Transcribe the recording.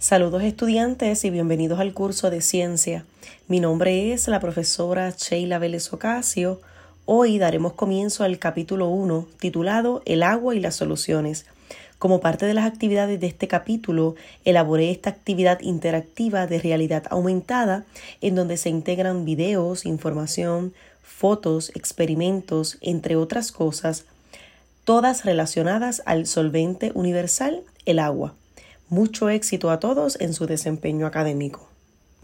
Saludos estudiantes y bienvenidos al curso de ciencia. Mi nombre es la profesora Sheila Vélez Ocasio. Hoy daremos comienzo al capítulo 1 titulado El agua y las soluciones. Como parte de las actividades de este capítulo, elaboré esta actividad interactiva de realidad aumentada en donde se integran videos, información, fotos, experimentos, entre otras cosas, todas relacionadas al solvente universal, el agua. Mucho éxito a todos en su desempeño académico.